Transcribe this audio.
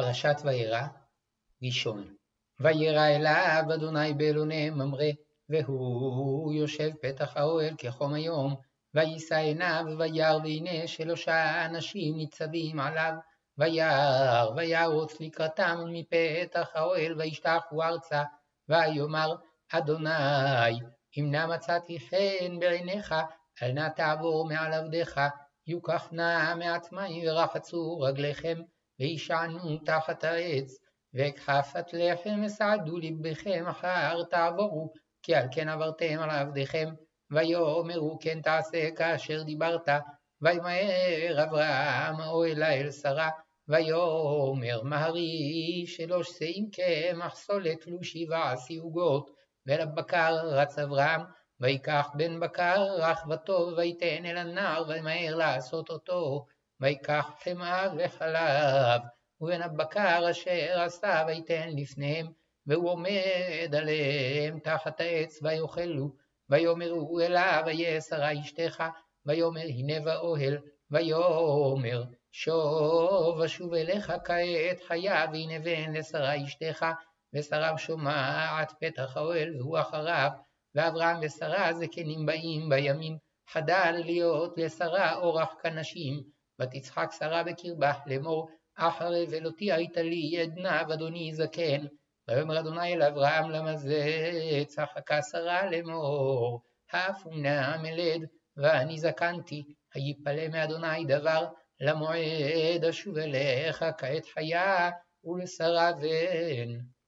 פרשת וירא, ראשון. וירא אליו אדוני באלוני ממרא, והוא יושב פתח האוהל כחום היום, ויישא עיניו וירא והנה שלושה אנשים ניצבים עליו, וירא וירוץ לקראתם מפתח האוהל וישתחו ארצה, ויאמר אדוני אם נא מצאתי חן בעיניך אל נא תעבור מעל עבדיך, יוקח נא מעט מים ורחצו רגליכם וישענו תחת העץ, וכחפת לחם אסעדו לבכם אחר תעבורו, כי על כן עברתם על עבדיכם, ויאמרו כן תעשה כאשר דיברת, וימהר אברהם אוהלה אל שרה, ויאמר מהרי שלוש שאים קמח סולת ושבעה סיוגות, ולבקר רץ אברהם, ויקח בן בקר וטוב, ויתן אל הנער, וימהר לעשות אותו, ויקח חמאה וחלב, ובן הבקר אשר עשה ויתן לפניהם, והוא עומד עליהם תחת העץ, ויאכלו, ויאמרו אליו, ויהיה שרה אשתך, ויאמר הנה באוהל, ויאמר שוב אשוב אליך כעת חיה, והנה בן לשרה אשתך, ושרה שומעת פתח האוהל, והוא אחריו, ואברהם ושרה זקנים באים בימים, חדל להיות לשרה אורח כנשים, ותצחק שרה בקרבה לאמור, אחרי ולותי הייתה לי עדנה ואדוני זקן. ויאמר אדוני אל אברהם למה זה צחקה שרה לאמור, האפונה מלד ואני זקנתי, היפלא מאדוני דבר למועד אשוב אליך כעת חיה ולשרה בן.